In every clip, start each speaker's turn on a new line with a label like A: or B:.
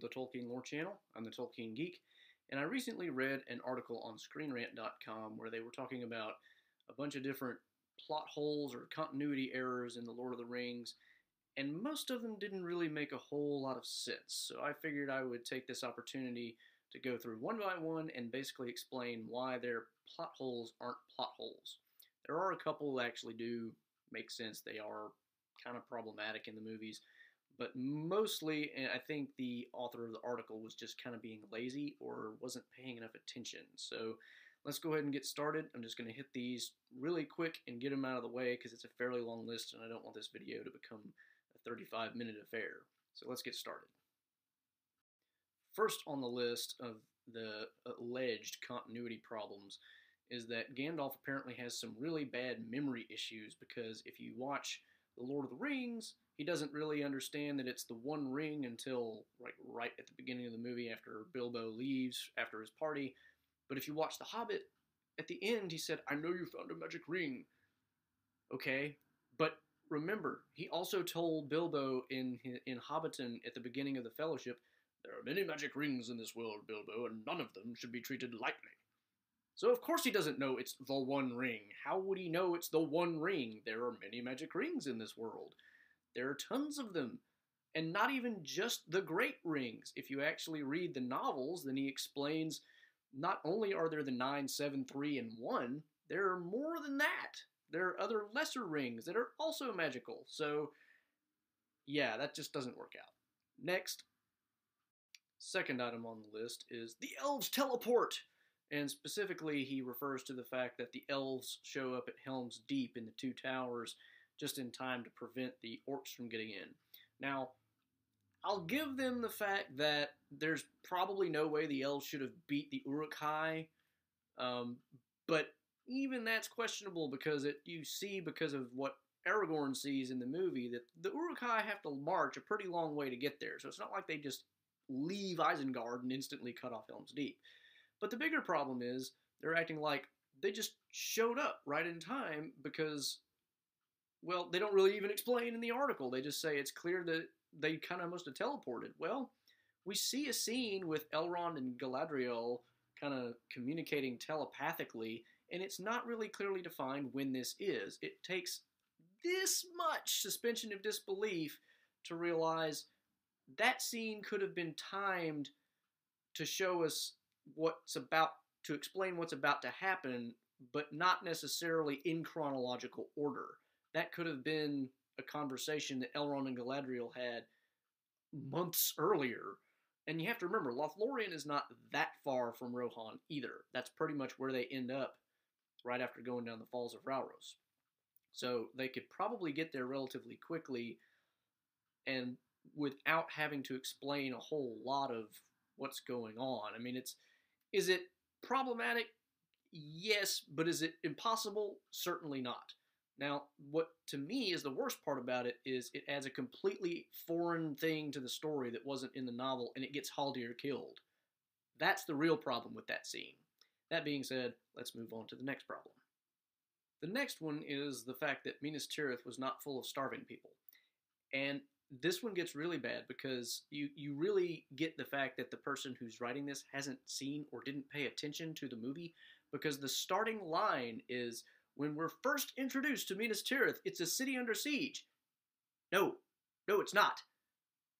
A: The Tolkien Lore Channel. I'm the Tolkien Geek, and I recently read an article on ScreenRant.com where they were talking about a bunch of different plot holes or continuity errors in The Lord of the Rings, and most of them didn't really make a whole lot of sense. So I figured I would take this opportunity to go through one by one and basically explain why their plot holes aren't plot holes. There are a couple that actually do make sense. They are kind of problematic in the movies but mostly I think the author of the article was just kind of being lazy or wasn't paying enough attention. So let's go ahead and get started. I'm just going to hit these really quick and get them out of the way because it's a fairly long list and I don't want this video to become a 35 minute affair. So let's get started. First on the list of the alleged continuity problems is that Gandalf apparently has some really bad memory issues because if you watch The Lord of the Rings, he doesn't really understand that it's the One Ring until like right at the beginning of the movie after Bilbo leaves after his party. But if you watch The Hobbit, at the end he said, "I know you found a magic ring." Okay, but remember, he also told Bilbo in in Hobbiton at the beginning of the Fellowship, "There are many magic rings in this world, Bilbo, and none of them should be treated lightly." So of course he doesn't know it's the One Ring. How would he know it's the One Ring? There are many magic rings in this world. There are tons of them. And not even just the Great Rings. If you actually read the novels, then he explains not only are there the 9, 7, 3, and 1, there are more than that. There are other lesser rings that are also magical. So, yeah, that just doesn't work out. Next, second item on the list is the elves teleport. And specifically, he refers to the fact that the elves show up at Helm's Deep in the Two Towers just in time to prevent the orcs from getting in. Now, I'll give them the fact that there's probably no way the elves should have beat the Uruk-hai, um, but even that's questionable because it you see because of what Aragorn sees in the movie that the Uruk-hai have to march a pretty long way to get there. So it's not like they just leave Isengard and instantly cut off Helm's Deep. But the bigger problem is they're acting like they just showed up right in time because well, they don't really even explain in the article. They just say it's clear that they kind of must have teleported. Well, we see a scene with Elrond and Galadriel kind of communicating telepathically, and it's not really clearly defined when this is. It takes this much suspension of disbelief to realize that scene could have been timed to show us what's about to explain what's about to happen, but not necessarily in chronological order that could have been a conversation that Elrond and Galadriel had months earlier. And you have to remember, Lothlorien is not that far from Rohan either. That's pretty much where they end up right after going down the Falls of Rauros. So they could probably get there relatively quickly and without having to explain a whole lot of what's going on. I mean, it's is it problematic? Yes, but is it impossible? Certainly not. Now, what to me is the worst part about it is it adds a completely foreign thing to the story that wasn't in the novel and it gets Haldir killed. That's the real problem with that scene. That being said, let's move on to the next problem. The next one is the fact that Minas Tirith was not full of starving people. And this one gets really bad because you, you really get the fact that the person who's writing this hasn't seen or didn't pay attention to the movie because the starting line is when we're first introduced to Minas Tirith, it's a city under siege. No, no, it's not.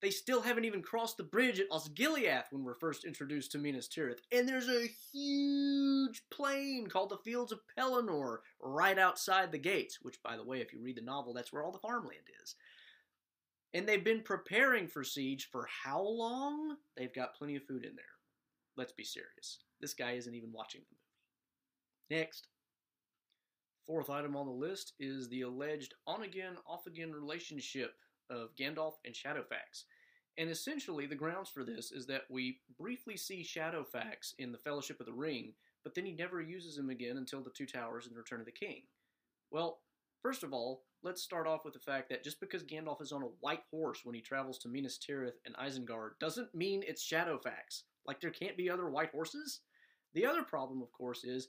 A: They still haven't even crossed the bridge at Osgiliath when we're first introduced to Minas Tirith. And there's a huge plain called the Fields of Pelennor right outside the gates, which, by the way, if you read the novel, that's where all the farmland is. And they've been preparing for siege for how long? They've got plenty of food in there. Let's be serious. This guy isn't even watching the movie. Next. Fourth item on the list is the alleged on again, off again relationship of Gandalf and Shadowfax. And essentially, the grounds for this is that we briefly see Shadowfax in the Fellowship of the Ring, but then he never uses him again until the Two Towers and the Return of the King. Well, first of all, let's start off with the fact that just because Gandalf is on a white horse when he travels to Minas Tirith and Isengard doesn't mean it's Shadowfax. Like, there can't be other white horses? The other problem, of course, is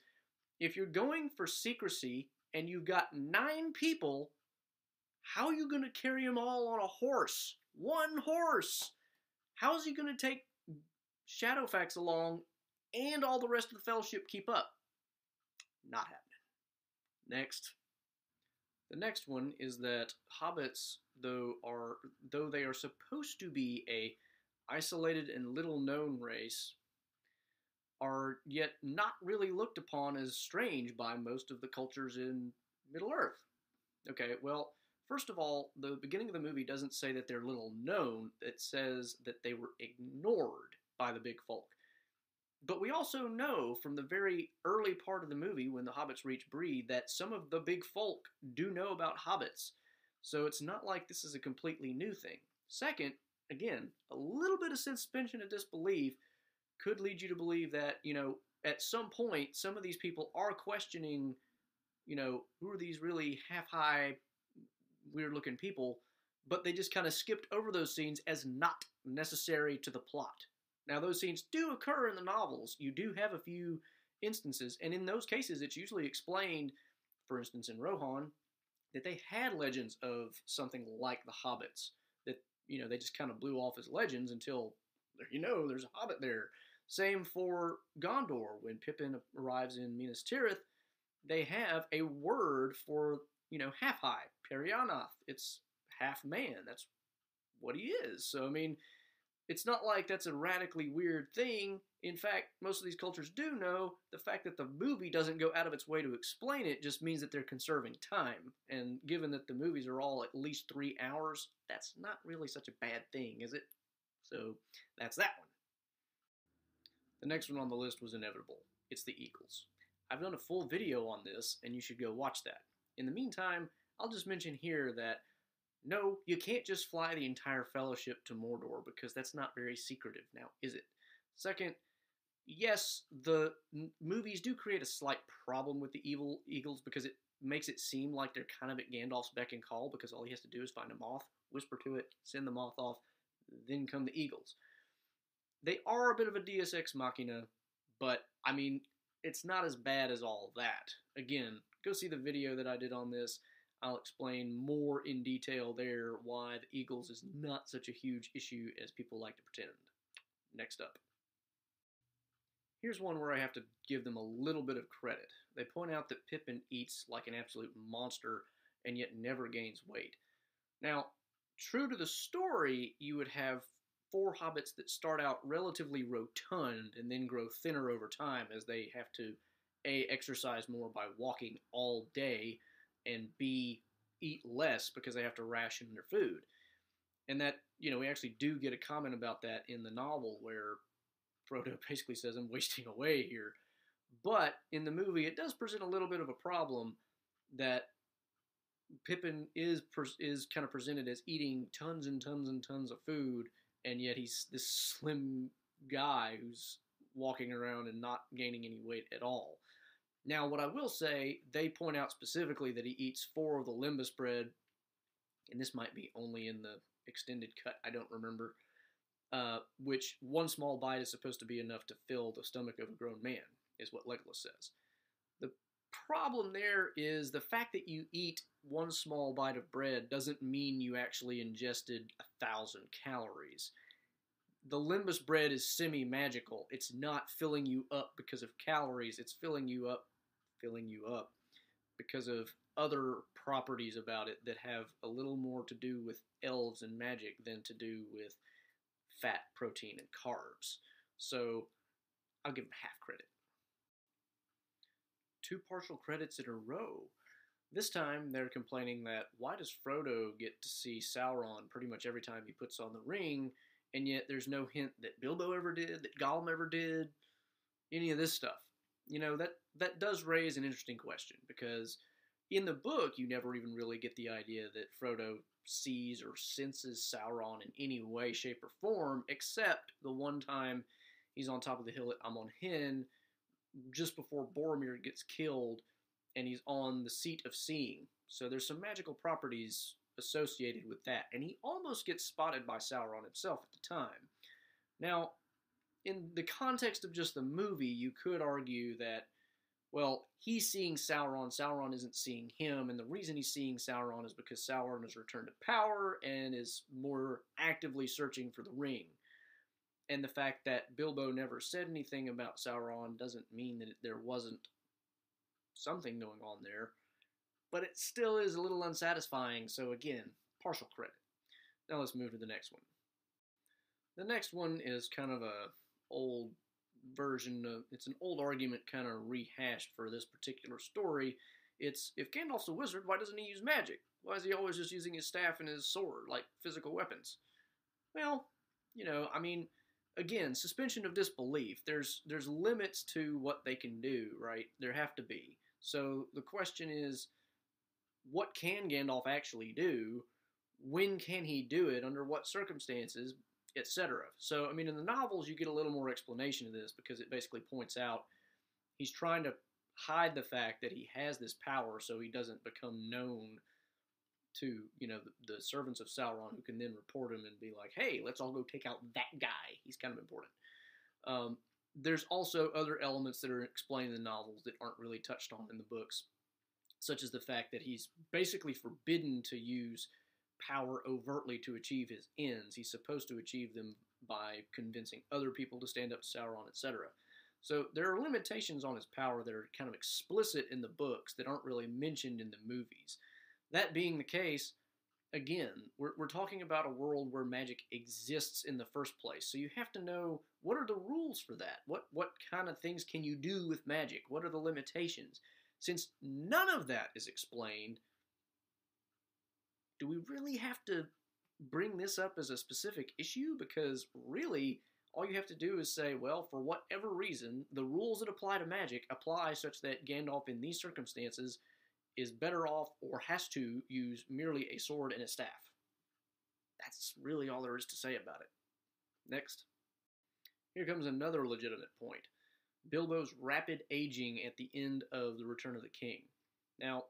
A: if you're going for secrecy and you've got nine people, how are you going to carry them all on a horse? One horse! how is he going to take Shadowfax along and all the rest of the Fellowship keep up? Not happening. Next. The next one is that hobbits, though are though they are supposed to be a isolated and little known race, are yet not really looked upon as strange by most of the cultures in Middle Earth. Okay, well, first of all, the beginning of the movie doesn't say that they're little known, it says that they were ignored by the big folk. But we also know from the very early part of the movie when the hobbits reach Bree that some of the big folk do know about hobbits. So it's not like this is a completely new thing. Second, again, a little bit of suspension of disbelief could lead you to believe that, you know, at some point, some of these people are questioning, you know, who are these really half high, weird looking people, but they just kind of skipped over those scenes as not necessary to the plot. Now, those scenes do occur in the novels. You do have a few instances, and in those cases, it's usually explained, for instance, in Rohan, that they had legends of something like the hobbits. That, you know, they just kind of blew off as legends until, you know, there's a hobbit there. Same for Gondor. When Pippin arrives in Minas Tirith, they have a word for, you know, half high, Periannath. It's half man. That's what he is. So, I mean, it's not like that's a radically weird thing. In fact, most of these cultures do know the fact that the movie doesn't go out of its way to explain it just means that they're conserving time. And given that the movies are all at least three hours, that's not really such a bad thing, is it? So that's that one. The next one on the list was inevitable. It's the Eagles. I've done a full video on this, and you should go watch that. In the meantime, I'll just mention here that no, you can't just fly the entire fellowship to Mordor because that's not very secretive now, is it? Second, yes, the movies do create a slight problem with the evil eagles because it makes it seem like they're kind of at Gandalf's beck and call because all he has to do is find a moth, whisper to it, send the moth off, then come the eagles. They are a bit of a deus ex machina, but I mean, it's not as bad as all that. Again, go see the video that I did on this. I'll explain more in detail there why the Eagles is not such a huge issue as people like to pretend. Next up. Here's one where I have to give them a little bit of credit. They point out that Pippin eats like an absolute monster and yet never gains weight. Now, true to the story, you would have four hobbits that start out relatively rotund and then grow thinner over time as they have to A, exercise more by walking all day, and B, eat less because they have to ration their food. And that, you know, we actually do get a comment about that in the novel where Frodo basically says, I'm wasting away here. But in the movie, it does present a little bit of a problem that Pippin is is kind of presented as eating tons and tons and tons of food, and yet he's this slim guy who's walking around and not gaining any weight at all. Now, what I will say, they point out specifically that he eats four of the lembas bread, and this might be only in the extended cut, I don't remember, uh, which one small bite is supposed to be enough to fill the stomach of a grown man, is what Legolas says. Problem there is the fact that you eat one small bite of bread doesn't mean you actually ingested a thousand calories. The lembas bread is semi magical. It's not filling you up because of calories, it's filling you up filling you up because of other properties about it that have a little more to do with elves and magic than to do with fat, protein, and carbs. So I'll give them half credit. Two partial credits in a row. This time they're complaining that why does Frodo get to see Sauron pretty much every time he puts on the ring, and yet there's no hint that Bilbo ever did, that Gollum ever did, any of this stuff you know that that does raise an interesting question because in the book you never even really get the idea that Frodo sees or senses Sauron in any way, shape, or form, except the one time he's on top of the hill at Amon Hen, just before Boromir gets killed, and he's on the seat of seeing. So there's some magical properties associated with that, and he almost gets spotted by Sauron himself at the time. Now, in the context of just the movie, you could argue that, well, he's seeing Sauron, Sauron isn't seeing him, and the reason he's seeing Sauron is because Sauron has returned to power and is more actively searching for the ring. And the fact that Bilbo never said anything about Sauron doesn't mean that there wasn't something going on there, but it still is a little unsatisfying. So again, partial credit. Now let's move to the next one. The next one is kind of a old version of it's an old argument kind of rehashed for this particular story. It's if Gandalf's a wizard, why doesn't he use magic? Why is he always just using his staff and his sword like physical weapons? Well, you know, I mean, again, suspension of disbelief. There's there's limits to what they can do, right? There have to be. So the question is, what can Gandalf actually do? When can he do it? Under what circumstances? Etc. So I mean, in the novels, you get a little more explanation of this because it basically points out he's trying to hide the fact that he has this power, so he doesn't become known to you know the, the, servants of Sauron who can then report him and be like, "Hey, let's all go take out that guy. He's kind of important." Um, there's also other elements that are explained in the novels that aren't really touched on in the books, such as the fact that he's basically forbidden to use power overtly to achieve his ends. He's supposed to achieve them by convincing other people to stand up to Sauron, etc. So there are limitations on his power that are kind of explicit in the books that aren't really mentioned in the movies. That being the case, again, we're, we're talking about a world where magic exists in the first place. So you have to know what are the rules for that? What what kind of things can you do with magic? What are the limitations? Since none of that is explained, do we really have to bring this up as a specific issue? Because really, all you have to do is say, well, for whatever reason, the rules that apply to magic apply such that Gandalf, in these circumstances, is better off or has to use merely a sword and a staff. That's really all there is to say about it. Next. Here comes another legitimate point Bilbo's rapid aging at the end of The Return of the King. Now,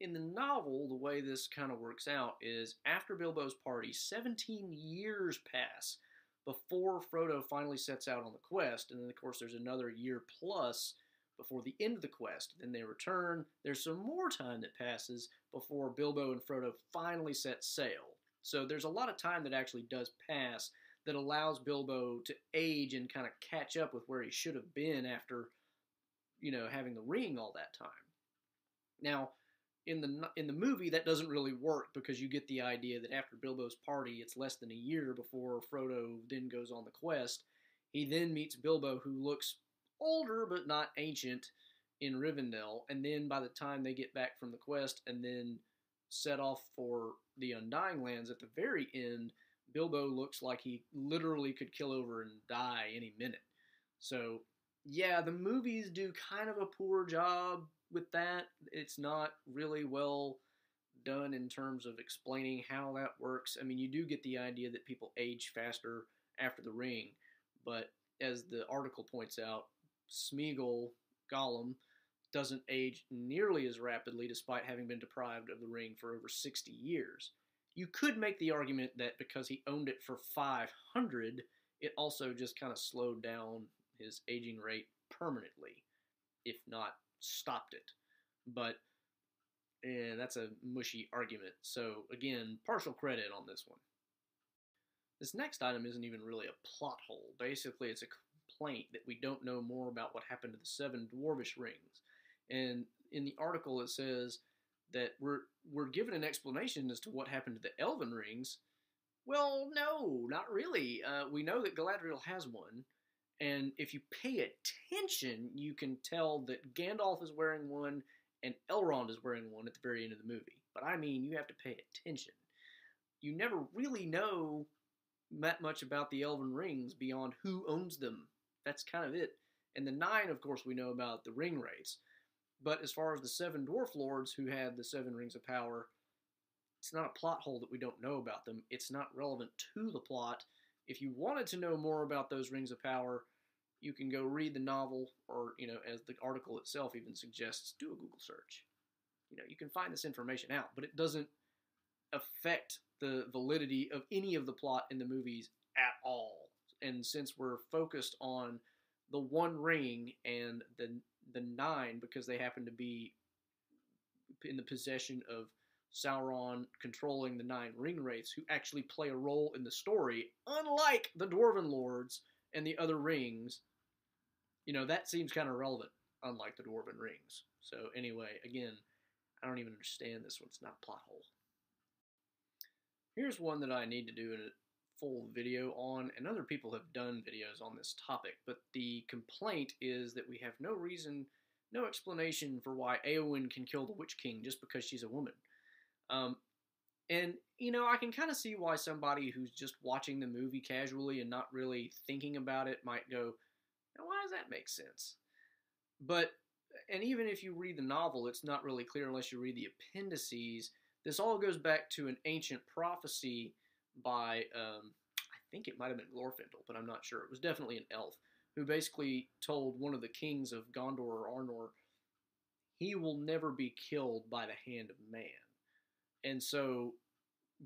A: in the novel, the way this kind of works out is after Bilbo's party, 17 years pass before Frodo finally sets out on the quest, and then, of course, there's another year plus before the end of the quest. Then they return. There's some more time that passes before Bilbo and Frodo finally set sail. So there's a lot of time that actually does pass that allows Bilbo to age and kind of catch up with where he should have been after, you know, having the ring all that time. Now, in the in the movie, that doesn't really work because you get the idea that after Bilbo's party, it's less than a year before Frodo then goes on the quest. He then meets Bilbo, who looks older but not ancient in Rivendell, and then by the time they get back from the quest and then set off for the Undying Lands at the very end, Bilbo looks like he literally could kill over and die any minute. So, yeah, the movies do kind of a poor job with that. It's not really well done in terms of explaining how that works. I mean, you do get the idea that people age faster after the ring, but as the article points out, Smeagol, Gollum, doesn't age nearly as rapidly despite having been deprived of the ring for over 60 years. You could make the argument that because he owned it for 500, it also just kind of slowed down his aging rate permanently, if not stopped it. But eh, that's a mushy argument. So, again, partial credit on this one. This next item isn't even really a plot hole. Basically, it's a complaint that we don't know more about what happened to the seven dwarvish rings. And in the article, it says that we're we're given an explanation as to what happened to the elven rings. Well, no, not really. Uh, we know that Galadriel has one, and if you pay attention, you can tell that Gandalf is wearing one and Elrond is wearing one at the very end of the movie. But I mean, you have to pay attention. You never really know that much about the elven rings beyond who owns them that's kind of it. And the nine, of course, we know about the ring wraiths. But as far as the seven dwarf lords who had the seven rings of power, it's not a plot hole that we don't know about them. It's not relevant to the plot. If you wanted to know more about those rings of power, you can go read the novel, or, you know, as the article itself even suggests, do a Google search. You know, you can find this information out, but it doesn't affect the validity of any of the plot in the movies at all and since we're focused on the one ring and the the nine because they happen to be in the possession of Sauron controlling the nine ring wraiths who actually play a role in the story, unlike the Dwarven lords and the other rings, you know, that seems kind of relevant, unlike the Dwarven rings. So, anyway, again, I don't even understand this one. It's not plot hole. Here's one that I need to do full video on, and other people have done videos on this topic, but the complaint is that we have no reason, no explanation for why Eowyn can kill the Witch King just because she's a woman. Um, and, you know, I can kind of see why somebody who's just watching the movie casually and not really thinking about it might go, why does that make sense? But, and even if you read the novel, it's not really clear unless you read the appendices. This all goes back to an ancient prophecy by, um, I think it might have been Glorfindel, but I'm not sure. It was definitely an elf who basically told one of the kings of Gondor or Arnor, he will never be killed by the hand of man. And so,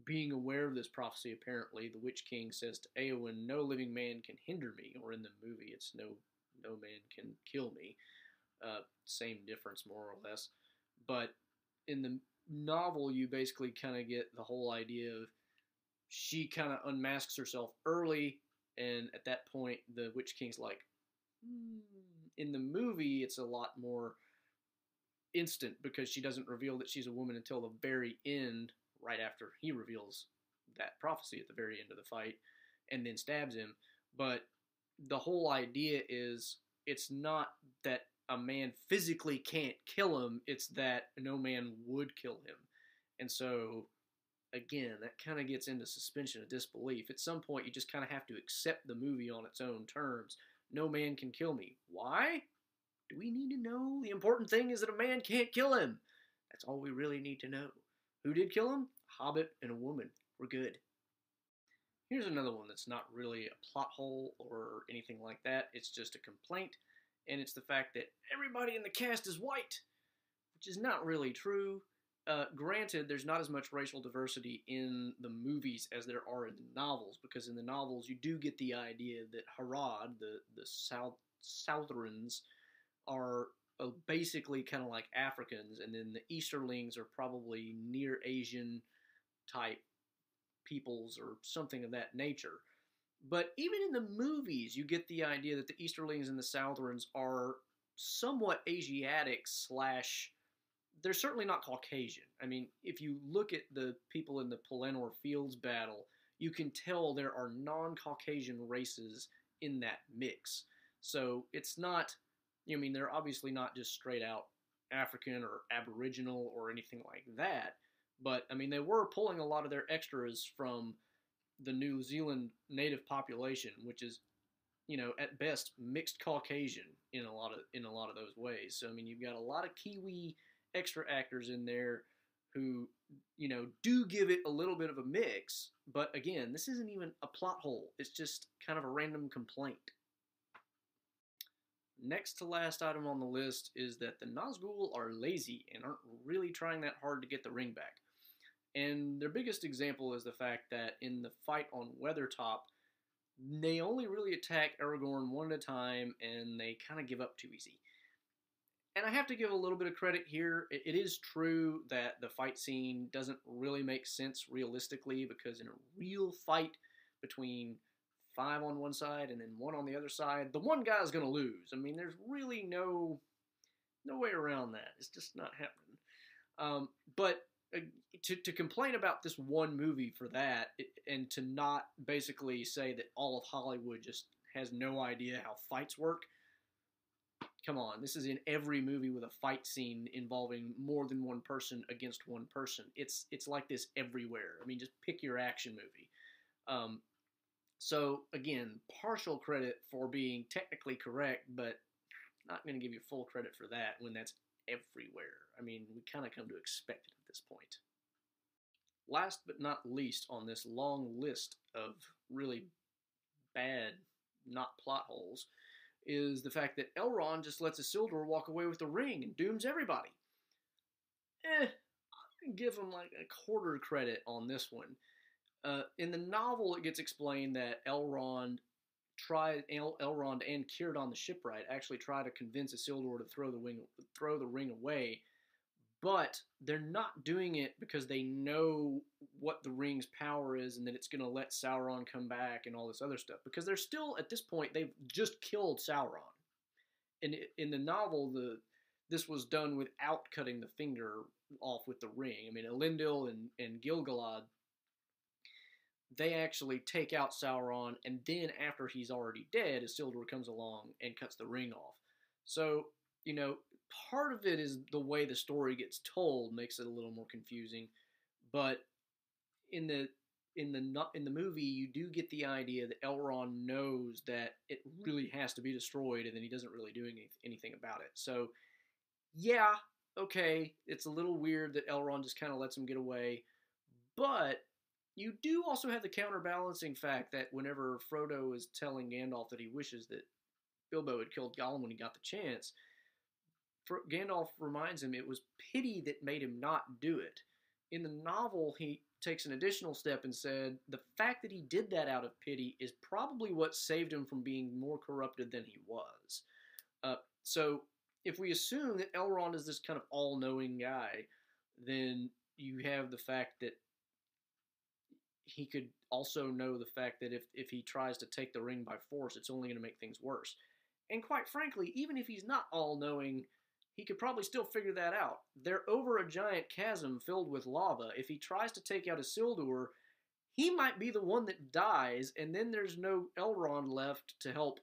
A: being aware of this prophecy, apparently, the Witch King says to Eowyn, "No living man can hinder me." Or in the movie, it's "No, no man can kill me." Uh, same difference, more or less. But in the novel, you basically kind of get the whole idea of she kind of unmasks herself early, and at that point, the Witch King's like. Hmm. In the movie, it's a lot more instant because she doesn't reveal that she's a woman until the very end, right after he reveals that prophecy at the very end of the fight, and then stabs him. But the whole idea is it's not that a man physically can't kill him, it's that no man would kill him. And so, again, that kind of gets into suspension of disbelief. At some point, you just kind of have to accept the movie on its own terms. No man can kill me. Why? Do we need to know? The important thing is that a man can't kill him. That's all we really need to know. Who did kill him? A hobbit and a woman. We're good. Here's another one that's not really a plot hole or anything like that. It's just a complaint, and it's the fact that everybody in the cast is white, which is not really true. Uh, granted, there's not as much racial diversity in the movies as there are in the novels, because in the novels you do get the idea that Harad, the the South Southrons, are uh, basically kind of like Africans, and then the Easterlings are probably near Asian type peoples or something of that nature. But even in the movies, you get the idea that the Easterlings and the Southrons are somewhat Asiatic slash. They're certainly not Caucasian. I mean, if you look at the people in the Pelennor Fields battle, you can tell there are non Caucasian races in that mix. So it's not I mean, they're obviously not just straight out African or Aboriginal or anything like that, but I mean, they were pulling a lot of their extras from the New Zealand native population, which is, you know, at best mixed Caucasian in a lot of in a lot of those ways. So I mean, you've got a lot of Kiwi extra actors in there who, you know, do give it a little bit of a mix. But again, this isn't even a plot hole. It's just kind of a random complaint. Next to last item on the list is that the Nazgul are lazy and aren't really trying that hard to get the ring back. And their biggest example is the fact that in the fight on Weathertop, they only really attack Aragorn one at a time and they kind of give up too easy. And I have to give a little bit of credit here. It is true that the fight scene doesn't really make sense realistically because in a real fight between five on one side and then one on the other side, the one guy's going to lose. I mean, there's really no no way around that. It's just not happening. Um, but uh, to, to complain about this one movie for that and to not basically say that all of Hollywood just has no idea how fights work. Come on, this is in every movie with a fight scene involving more than one person against one person. It's it's like this everywhere. I mean, just pick your action movie. Um, so again, partial credit for being technically correct, but not going to give you full credit for that when that's everywhere. I mean, we kind of come to expect it at this point. Last but not least on this long list of really bad, not plot holes, is the fact that Elrond just lets Isildur walk away with the ring and dooms everybody. Eh, i give him like a quarter credit on this one. Uh, in the novel, it gets explained that Elrond tried El- Elrond and Círdan the shipwright actually try to convince Isildur to throw the ring throw the ring away, but they're not doing it because they know what the ring's power is and that it's going to let Sauron come back and all this other stuff. Because they're still at this point they've just killed Sauron. In in the novel, the this was done without cutting the finger off with the ring. I mean, Elendil and and Gil-galad they actually take out Sauron, and then after he's already dead, Isildur comes along and cuts the ring off. So, you know, part of it is the way the story gets told makes it a little more confusing, but in the in the in the movie, you do get the idea that Elrond knows that it really mm. has to be destroyed, and then he doesn't really do any, anything about it. So, yeah, okay, it's a little weird that Elrond just kind of lets him get away, but you do also have the counterbalancing fact that whenever Frodo is telling Gandalf that he wishes that Bilbo had killed Gollum when he got the chance, Gandalf reminds him it was pity that made him not do it. In the novel, he takes an additional step and said the fact that he did that out of pity is probably what saved him from being more corrupted than he was. Uh, so, if we assume that Elrond is this kind of all knowing guy, then you have the fact that he could also know the fact that if, if he tries to take the ring by force, it's only going to make things worse. And quite frankly, even if he's not all knowing, he could probably still figure that out. They're over a giant chasm filled with lava. If he tries to take out Isildur, he might be the one that dies, and then there's no Elrond left to help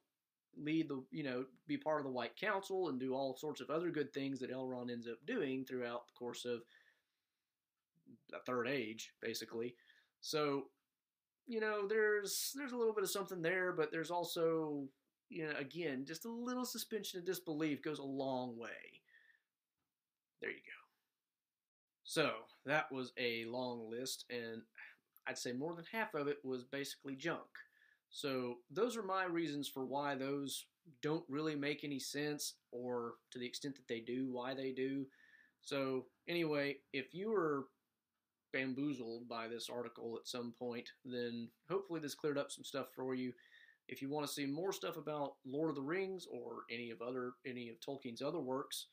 A: lead the, you know, be part of the White Council and do all sorts of other good things that Elrond ends up doing throughout the course of the Third Age, basically. So, you know, there's there's a little bit of something there, but there's also, you know, again, just a little suspension of disbelief goes a long way. There you go. So that was a long list, and I'd say more than half of it was basically junk. So those are my reasons for why those don't really make any sense, or to the extent that they do, why they do. So anyway, if you were bamboozled by this article at some point, then hopefully this cleared up some stuff for you. If you want to see more stuff about Lord of the Rings or any of other any of Tolkien's other works,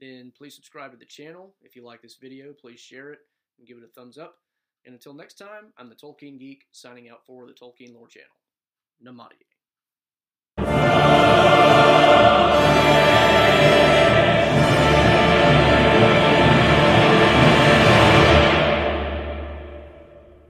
A: then please subscribe to the channel. If you like this video, please share it and give it a thumbs up. And until next time, I'm the Tolkien Geek signing out for the Tolkien Lore channel. Namaste.